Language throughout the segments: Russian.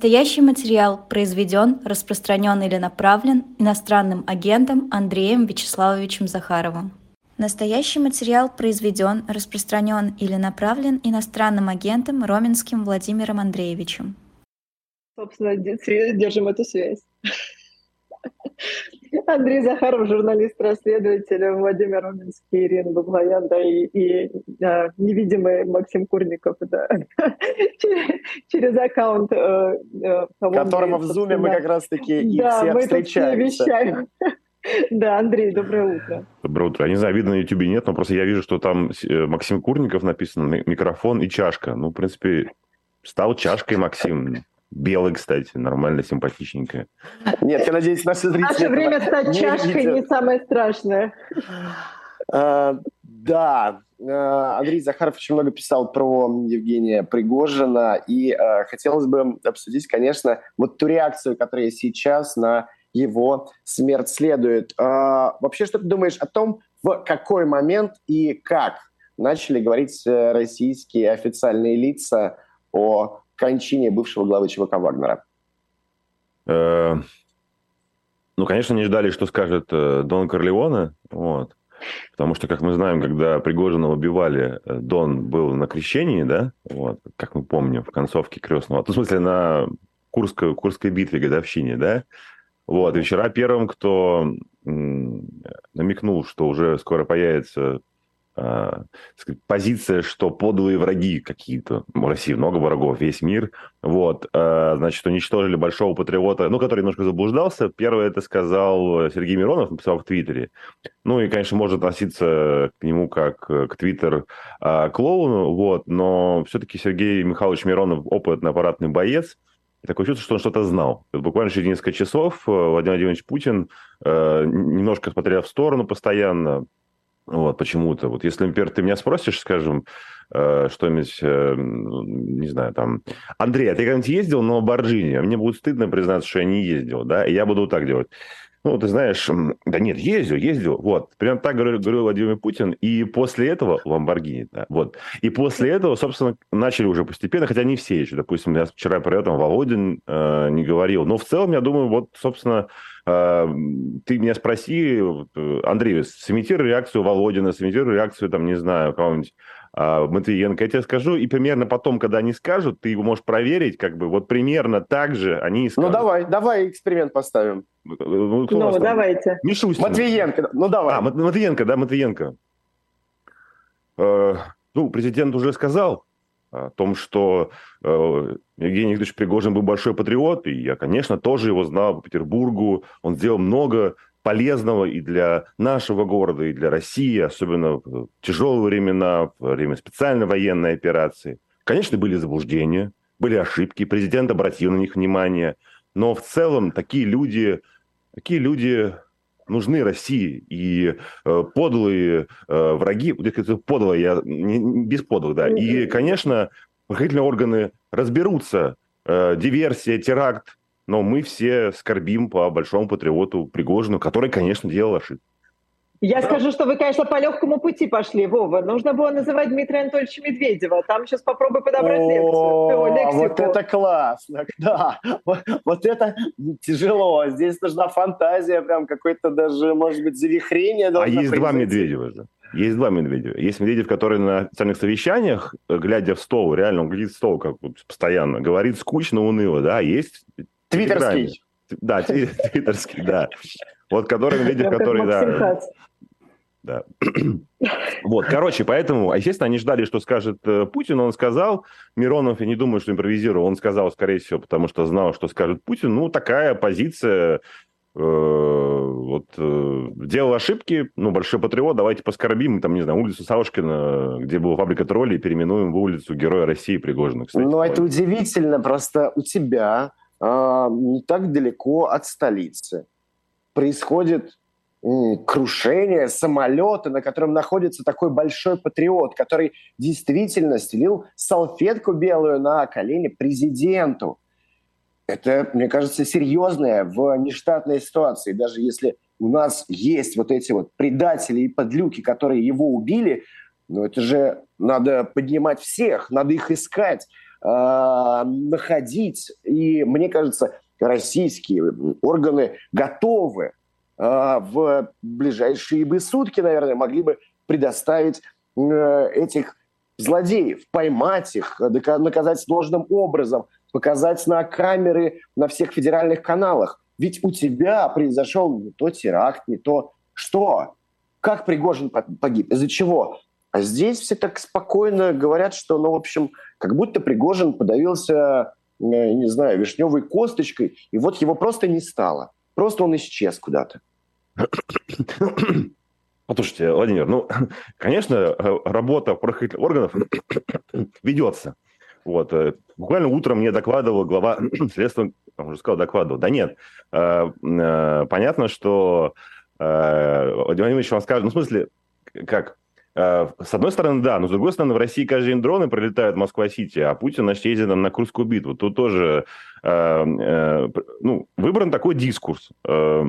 Настоящий материал произведен, распространен или направлен иностранным агентом Андреем Вячеславовичем Захаровым. Настоящий материал произведен, распространен или направлен иностранным агентом Роменским Владимиром Андреевичем. Собственно, держим эту связь. Андрей Захаров, журналист-расследователь, Владимир Роминский, Ирина Баблоян, да, и, и а, невидимый Максим Курников, да, через, через аккаунт. Э, э, Которого в Зуме мы как раз-таки и да, все мы встречаемся. Вещаем. Да, Андрей, доброе утро. Доброе утро. Я не знаю, видно на YouTube нет, но просто я вижу, что там э, Максим Курников написано, микрофон и чашка. Ну, в принципе, стал чашкой Максим. Белый, кстати, нормально, симпатичненькая. Нет, я надеюсь, наши зрители... Наше время стать чашкой не самое страшное. А, да, а, Андрей Захаров очень много писал про Евгения Пригожина, и а, хотелось бы обсудить, конечно, вот ту реакцию, которая сейчас на его смерть следует. Вообще, что ты думаешь о том, в какой момент и как начали говорить э, российские официальные лица о кончине бывшего главы ЧВК Вагнера? Э, ну, конечно, не ждали, что скажет э, Дон Корлеоне, вот. Потому что, как мы знаем, когда Пригожина убивали, э, Дон был на крещении, да, вот, как мы помним, в концовке крестного. В смысле, на Курской, Курской битве, годовщине, да. Вот, и вчера первым, кто намекнул, что уже скоро появится сказать, позиция, что подлые враги какие-то. В России много врагов, весь мир. Вот, э, значит, уничтожили большого патриота, ну, который немножко заблуждался. Первое это сказал Сергей Миронов, написал в Твиттере. Ну, и, конечно, можно относиться к нему как к Твиттер-клоуну, вот, но все-таки Сергей Михайлович Миронов опытный аппаратный боец, и такое чувство, что он что-то знал. Буквально через несколько часов э, Владимир Владимирович Путин, э, немножко смотря в сторону постоянно, вот, почему-то. Вот если, например, ты меня спросишь, скажем, э, что-нибудь, э, не знаю, там, Андрей, а ты когда-нибудь ездил на Ламборджини? Мне будет стыдно признаться, что я не ездил, да, и я буду вот так делать. Ну, ты знаешь, да нет, ездил, ездил, вот. Прям так говорил, говорил Владимир Путин. И после этого, Ламборгини, да, вот. И после этого, собственно, начали уже постепенно, хотя не все еще. Допустим, я вчера про это Володин э, не говорил. Но в целом, я думаю, вот, собственно, э, ты меня спроси, Андрей, сымитируй реакцию Володина, сымитируй реакцию, там, не знаю, кого-нибудь Матвиенко. Я тебе скажу, и примерно потом, когда они скажут, ты его можешь проверить, как бы, вот примерно так же они и ну, скажут. Ну, давай, давай эксперимент поставим. Ну, ну давайте. Мишустин. Матвиенко, ну, давай. А, Матвиенко, да, Матвиенко. Э, ну, президент уже сказал о том, что э, Евгений Викторович Пригожин был большой патриот, и я, конечно, тоже его знал по Петербургу. Он сделал много полезного и для нашего города, и для России, особенно в тяжелые времена, во время специальной военной операции. Конечно, были заблуждения, были ошибки, президент обратил на них внимание, но в целом такие люди, такие люди нужны России. И э, подлые э, враги, подлые, я не, без подлых, да. И, конечно, правоохранительные органы разберутся, э, диверсия, теракт, но мы все скорбим по большому патриоту Пригожину, который, конечно, делал ошибки. Я скажу, что вы, конечно, по легкому пути пошли, Вова. Нужно было называть Дмитрия Анатольевича Медведева. Там сейчас попробуй подобрать лекцию. Лексику. Вот это классно, да. Вот, вот это тяжело. Здесь нужна фантазия, прям какое-то даже, может быть, завихрение. А есть произойти. два Медведева же. Есть два Медведева. Есть Медведев, который на официальных совещаниях, глядя в стол, реально он глядит в стол как постоянно, говорит скучно, уныло, да. Есть Твиттерский. Да, твиттерский, да. Вот который Медведев, который, да. Да. Вот, короче, поэтому, естественно, они ждали, что скажет э, Путин. Он сказал, Миронов, я не думаю, что импровизировал, он сказал, скорее всего, потому что знал, что скажет Путин. Ну, такая позиция, э, вот, э, делал ошибки, ну, большой патриот, давайте поскорбим, там, не знаю, улицу Савушкина, где была фабрика троллей, переименуем в улицу Героя России Пригожина, кстати. Ну, это удивительно, просто у тебя а, не так далеко от столицы. Происходит крушение самолета, на котором находится такой большой патриот, который действительно стелил салфетку белую на колени президенту. Это, мне кажется, серьезная в нештатной ситуации. Даже если у нас есть вот эти вот предатели и подлюки, которые его убили, ну это же надо поднимать всех, надо их искать. Э, находить. И мне кажется, российские органы готовы э, в ближайшие бы сутки, наверное, могли бы предоставить э, этих злодеев, поймать их, наказать должным образом, показать на камеры на всех федеральных каналах. Ведь у тебя произошел не то теракт, не то что. Как Пригожин погиб? Из-за чего? А здесь все так спокойно говорят, что, ну, в общем, как будто Пригожин подавился, э, не знаю, вишневой косточкой, и вот его просто не стало. Просто он исчез куда-то. Послушайте, Владимир, ну, конечно, э, работа правоохранительных органов ведется. Вот. Э, буквально утром мне докладывал глава следствия, уже сказал, докладывал. Да нет, понятно, что Владимир Владимирович вам скажет, ну, в смысле, как, с одной стороны, да, но с другой стороны, в России каждый день дроны пролетают в Москва-Сити, а Путин, значит, ездит там на Курскую битву. Тут тоже э, э, ну, выбран такой дискурс. Э,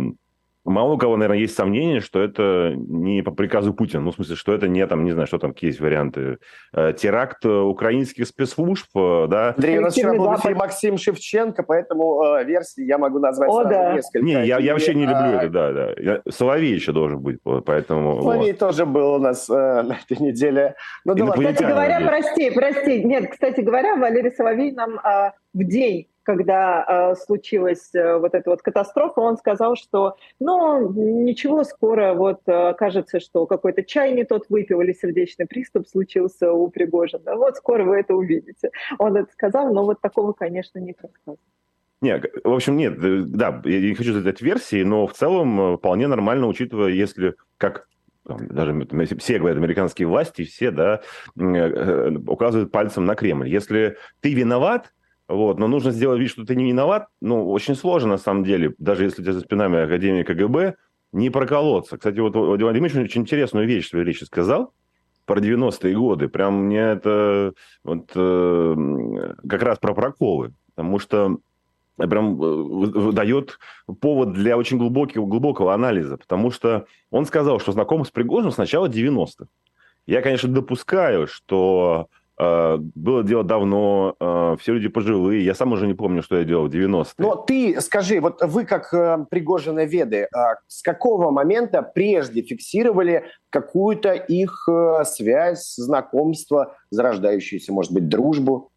Мало у кого, наверное, есть сомнение, что это не по приказу Путина. Ну, в смысле, что это не там, не знаю, что там, какие есть варианты. Э, теракт украинских спецслужб, э, да. Андрей, у нас вчера был эфир Максим Шевченко, поэтому э, версии я могу назвать О, да. несколько. Не, я, я вообще не люблю а... это, да, да. Я, Соловей еще должен быть, поэтому... Соловей вот. тоже был у нас э, на этой неделе. Ну, да кстати говоря, прости, прости. Нет, кстати говоря, Валерий Соловей нам э, в день когда э, случилась э, вот эта вот катастрофа, он сказал, что, ну, ничего, скоро вот э, кажется, что какой-то чай не тот выпил или сердечный приступ случился у Пригожина. Вот скоро вы это увидите. Он это сказал, но вот такого, конечно, не рассказывал. Нет, в общем, нет, э, да, я не хочу задать версии, но в целом э, вполне нормально, учитывая, если как даже все говорят, американские власти, все, да, э, указывают пальцем на Кремль. Если ты виноват, вот, но нужно сделать вид, что ты не виноват. Ну, очень сложно, на самом деле, даже если у тебя за спинами Академия КГБ, не проколоться. Кстати, вот Владимир Владимирович очень интересную вещь в своей речи сказал про 90-е годы. Прям мне это вот э, как раз про проколы. Потому что прям э, дает повод для очень глубокого, глубокого анализа. Потому что он сказал, что знаком с Пригожиным с начала 90-х. Я, конечно, допускаю, что было дело давно, э, все люди пожилые. Я сам уже не помню, что я делал в 90-е. Но ты скажи, вот вы как э, Пригожина Веды, с какого момента прежде фиксировали какую-то их связь, знакомство, зарождающуюся, может быть, дружбу?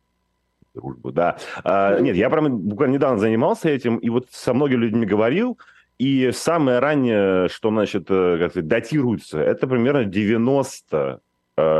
Дружбу, да. А, нет, я прям буквально недавно занимался этим, и вот со многими людьми говорил, и самое раннее, что, значит, как сказать, датируется, это примерно 90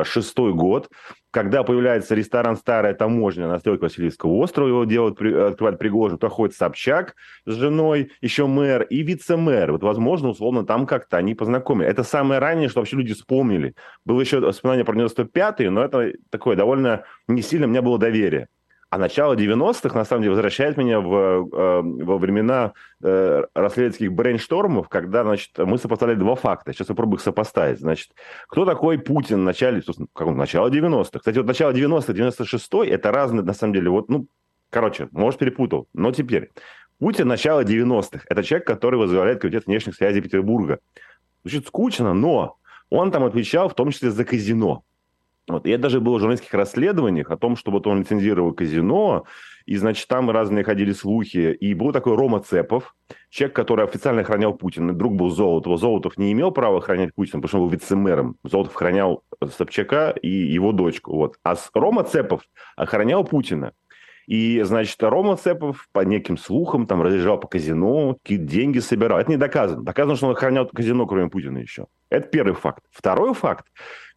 шестой год, когда появляется ресторан «Старая таможня» на стройке Васильевского острова, его делают, открывает Пригожин, туда ходит Собчак с женой, еще мэр и вице-мэр. Вот, возможно, условно, там как-то они познакомились. Это самое раннее, что вообще люди вспомнили. Было еще воспоминание про 95-й, но это такое довольно не сильно, у меня было доверие. А начало 90-х, на самом деле, возвращает меня в, э, во времена э, расследовательских брейнштормов, когда, значит, мы сопоставляли два факта. Сейчас попробую их сопоставить. Значит, кто такой Путин в начале, как он, начало 90-х? Кстати, вот начало 90-х, 96-й, это разные, на самом деле, вот, ну, короче, может, перепутал. Но теперь. Путин начало 90-х. Это человек, который возглавляет комитет внешних связей Петербурга. Звучит скучно, но он там отвечал в том числе за казино. Вот. Это даже было в журналистских расследованиях о том, что вот он лицензировал казино, и, значит, там разные ходили слухи. И был такой Рома Цепов, человек, который официально охранял Путина. Друг был Золотов. Золотов не имел права охранять Путина, потому что он был вице-мэром. Золотов охранял Собчака и его дочку. Вот. А Рома Цепов охранял Путина. И, значит, Рома Цепов по неким слухам там разъезжал по казино, какие-то деньги собирал. Это не доказано. Доказано, что он охранял казино, кроме Путина еще. Это первый факт. Второй факт,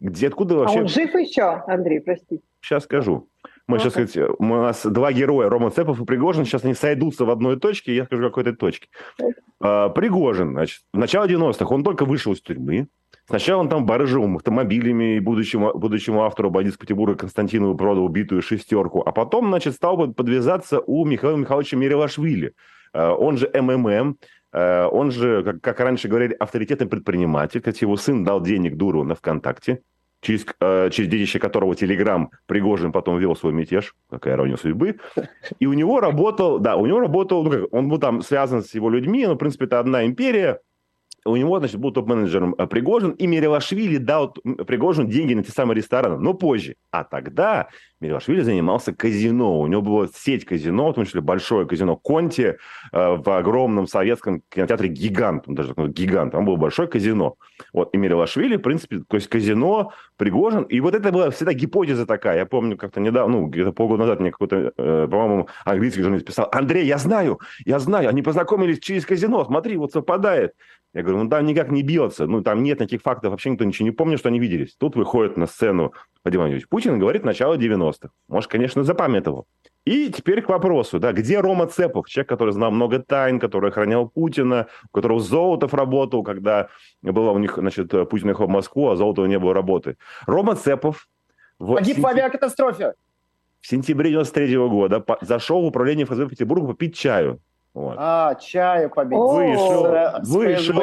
где откуда вообще... А он жив еще, Андрей, прости. Сейчас скажу. Мы ну, сейчас, сказать, у нас два героя, Рома Цепов и Пригожин, сейчас они сойдутся в одной точке, я скажу какой-то точке. А, Пригожин, значит, в начале 90-х он только вышел из тюрьмы, Сначала он там барыжил автомобилями, и будущему, будущему автору бандитского Петербурга Константинову продал убитую шестерку. А потом, значит, стал подвязаться у Михаила Михайловича Мерилашвили. Э, он же МММ, э, он же, как, как раньше говорили, авторитетный предприниматель. Кстати, его сын дал денег Дуру на ВКонтакте, через, э, через детище которого Телеграм Пригожин потом вел свой мятеж. Какая ирония судьбы. И у него работал, да, у него работал, ну, как, он был там связан с его людьми, но, в принципе, это одна империя, у него, значит, был топ-менеджером э, Пригожин, и Мерилашвили дал Пригожину деньги на те самые рестораны, но позже. А тогда Мерилашвили занимался казино. У него была сеть казино, в том числе большое казино Конти э, в огромном советском кинотеатре «Гигант». Он даже такой гигант. Там было большое казино. Вот. И Мерилашвили, в принципе, то есть казино, Пригожин. И вот это была всегда гипотеза такая. Я помню, как-то недавно, ну, где-то полгода назад мне какой-то, э, по-моему, английский журналист писал, Андрей, я знаю, я знаю, они познакомились через казино, смотри, вот совпадает. Я говорю, ну там никак не бьется, ну там нет таких фактов, вообще никто ничего не помнит, что они виделись. Тут выходит на сцену Владимир Владимирович Путин говорит начало 90-х. Может, конечно, запамятовал. И теперь к вопросу, да, где Рома Цепов, человек, который знал много тайн, который охранял Путина, у которого Золотов работал, когда была у них, значит, Путин ехал в Москву, а Золотова не было работы. Рома Цепов... В Погиб сентя... в авиакатастрофе. В сентябре 93 -го года зашел в управление ФСБ в Петербург попить чаю. Вот. А, чаю побить. Вышел, с, вышел.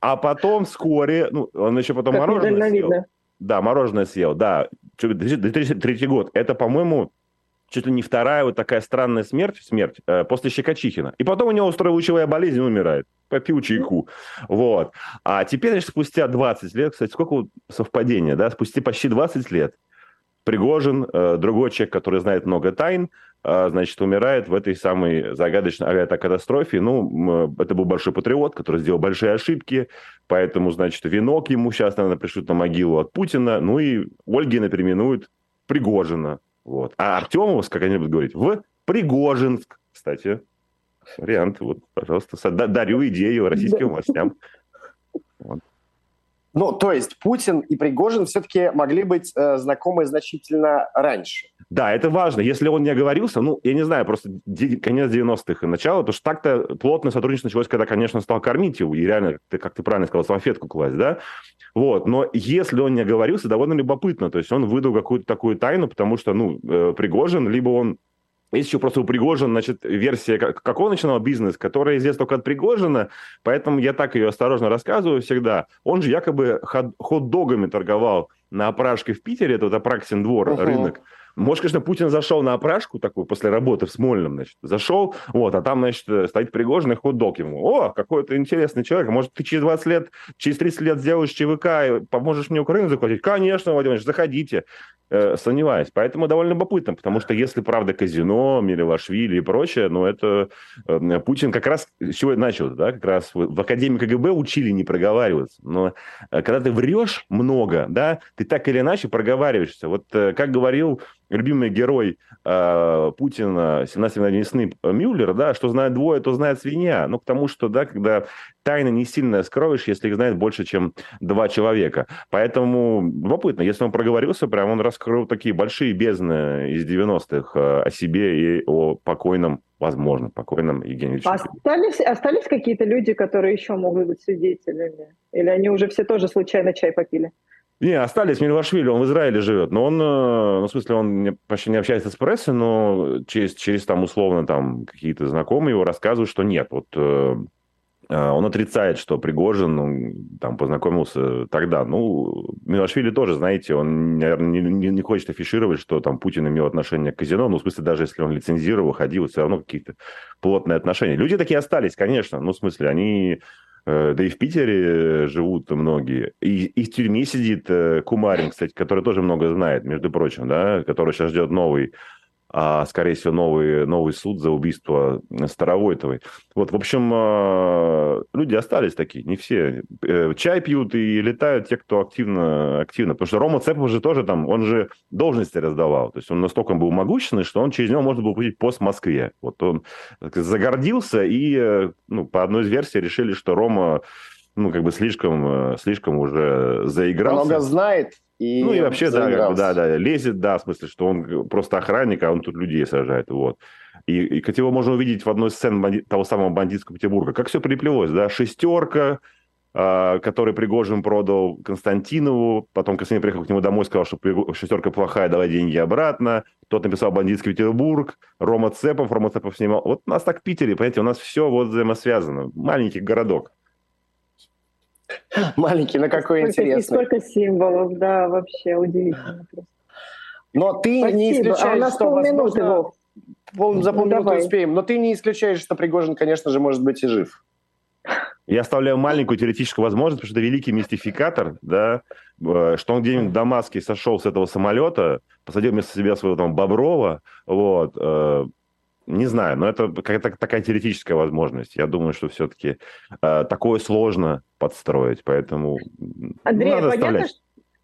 А потом вскоре, ну, он еще потом как мороженое съел. Да, мороженое съел, да. 2003 год. Это, по-моему, чуть ли не вторая вот такая странная смерть, смерть э, после Щекочихина. И потом у него устроилучевая болезнь, умирает. Попил чайку. Вот. А теперь, значит, спустя 20 лет, кстати, сколько совпадения, да, спустя почти 20 лет, Пригожин, э, другой человек, который знает много тайн, э, значит, умирает в этой самой загадочной авиакатастрофе. Ну, это был большой патриот, который сделал большие ошибки, поэтому, значит, венок ему сейчас, наверное, пришлют на могилу от Путина. Ну и Ольгина переименуют Пригожина. Вот. А Артемовск, как они будут говорить, в Пригожинск. Кстати, вариант. Вот, пожалуйста, дарю идею российским властям. Ну, то есть Путин и Пригожин все-таки могли быть э, знакомы значительно раньше. Да, это важно. Если он не оговорился, ну, я не знаю, просто конец 90-х и начало, потому что так-то плотное сотрудничество началось, когда, конечно, стал кормить его, и реально, ты, как ты правильно сказал, салфетку класть, да? Вот, но если он не оговорился, довольно любопытно, то есть он выдал какую-то такую тайну, потому что, ну, э, Пригожин, либо он есть еще просто у Пригожина, значит, версия, как, как он начинал бизнес, которая известна только от Пригожина, поэтому я так ее осторожно рассказываю всегда. Он же якобы хот-догами торговал на опрашке в Питере, это вот Апраксин двор, uh-huh. рынок. Может, конечно, Путин зашел на опрашку такую после работы в Смольном, значит, зашел, вот, а там, значит, стоит Пригожин и хот-дог ему. О, какой-то интересный человек, может, ты через 20 лет, через 30 лет сделаешь ЧВК и поможешь мне Украину захватить? Конечно, Владимир Ильич, заходите. Э, сомневаюсь. Поэтому довольно любопытно, потому что если, правда, казино, Милевашвили и прочее, ну, это э, Путин как раз с чего начал, да, как раз в, в Академии КГБ учили не проговариваться. Но э, когда ты врешь много, да, ты так или иначе проговариваешься. Вот э, как говорил любимый герой э, Путина, 17 весны Мюллер, да, что знает двое, то знает свинья. Ну, к тому, что, да, когда тайны не сильно скроешь, если их знает больше, чем два человека. Поэтому любопытно, если он проговорился, прям он раскрыл такие большие бездны из 90-х э, о себе и о покойном, возможно, покойном Евгении Остались, остались какие-то люди, которые еще могут быть свидетелями? Или они уже все тоже случайно чай попили? Не, остались Мильвашвили, он в Израиле живет, но он, э, ну, в смысле, он почти не общается с прессой, но через, через там, условно, там, какие-то знакомые его рассказывают, что нет, вот э, э, он отрицает, что Пригожин ну, там познакомился тогда. Ну, Милашвили тоже, знаете, он, наверное, не, не, не хочет афишировать, что там Путин имел отношение к казино. Ну, в смысле, даже если он лицензировал, ходил, все равно какие-то плотные отношения. Люди такие остались, конечно. Ну, в смысле, они да и в Питере живут многие. И, и в тюрьме сидит э, Кумарин, кстати, который тоже много знает, между прочим, да, который сейчас ждет новый а, скорее всего, новый, новый суд за убийство Старовойтовой. Вот, в общем, а, люди остались такие, не все. Э, чай пьют и летают те, кто активно, активно. Потому что Рома Цепов же тоже там, он же должности раздавал. То есть он настолько был могущественный, что он через него можно было получить пост в Москве. Вот он загордился, и э, ну, по одной из версий решили, что Рома ну, как бы слишком, э, слишком уже заигрался. Много знает, и ну и вообще, да, как бы, да, да, лезет, да, в смысле, что он просто охранник, а он тут людей сажает, вот. И, и как его можно увидеть в одной из сцен банди... того самого бандитского Петербурга. Как все приплелось, да, шестерка, э, который Пригожин продал Константинову, потом Константин приехал к нему домой, сказал, что шестерка плохая, давай деньги обратно. Тот написал «Бандитский Петербург», Рома Цепов, Рома Цепов снимал. Вот у нас так в Питере, понимаете, у нас все вот взаимосвязано. Маленький городок. Маленький, но какой сколько, интересный. Сколько символов, да, вообще удивительно просто. Но ты Спасибо. не исключаешь, а у нас что, возможно, пол, за полминуты ну, успеем, но ты не исключаешь, что Пригожин, конечно же, может быть и жив. Я оставляю маленькую теоретическую возможность, потому что это великий мистификатор, да, э, что он где-нибудь в Дамаске сошел с этого самолета, посадил вместо себя своего там Боброва, вот, э, не знаю, но это какая-то такая теоретическая возможность. Я думаю, что все-таки э, такое сложно подстроить, поэтому Андрей, надо понятно, оставлять. что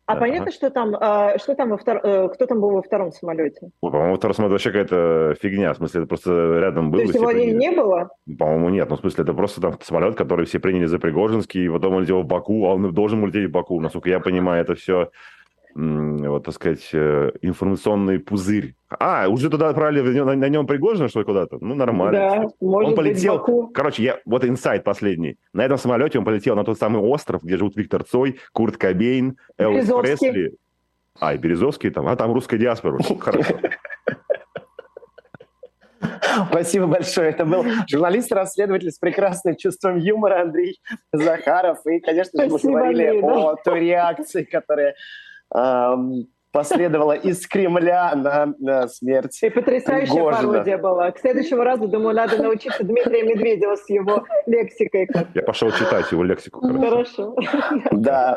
а да. понятно, что там, а, что там во втор... Э, кто там был во втором самолете? Ой, по-моему, во втором самолете вообще какая-то фигня. В смысле, это просто рядом был. То есть его не было? По-моему, нет. Ну, в смысле, это просто там самолет, который все приняли за Пригожинский, и потом он летел в Баку, а он должен улететь в Баку. Насколько я понимаю, это все вот, так сказать, э, информационный пузырь. А, уже туда отправили, на, на нем Пригожина, что ли, куда-то? Ну, нормально. Да, может он полетел, быть, короче, я, вот инсайт последний. На этом самолете он полетел на тот самый остров, где живут Виктор Цой, Курт Кобейн, Элвис Пресли. А, и Березовский там, а там русская диаспора. Хорошо. Спасибо большое. Это был журналист-расследователь с прекрасным чувством юмора Андрей Захаров. И, конечно же, мы говорили о той реакции, которая последовала из Кремля на, на смерть И потрясающая Пригожина. пародия была. К следующему разу, думаю, надо научиться Дмитрия Медведева с его лексикой. Я пошел читать его лексику. Хорошо. Да.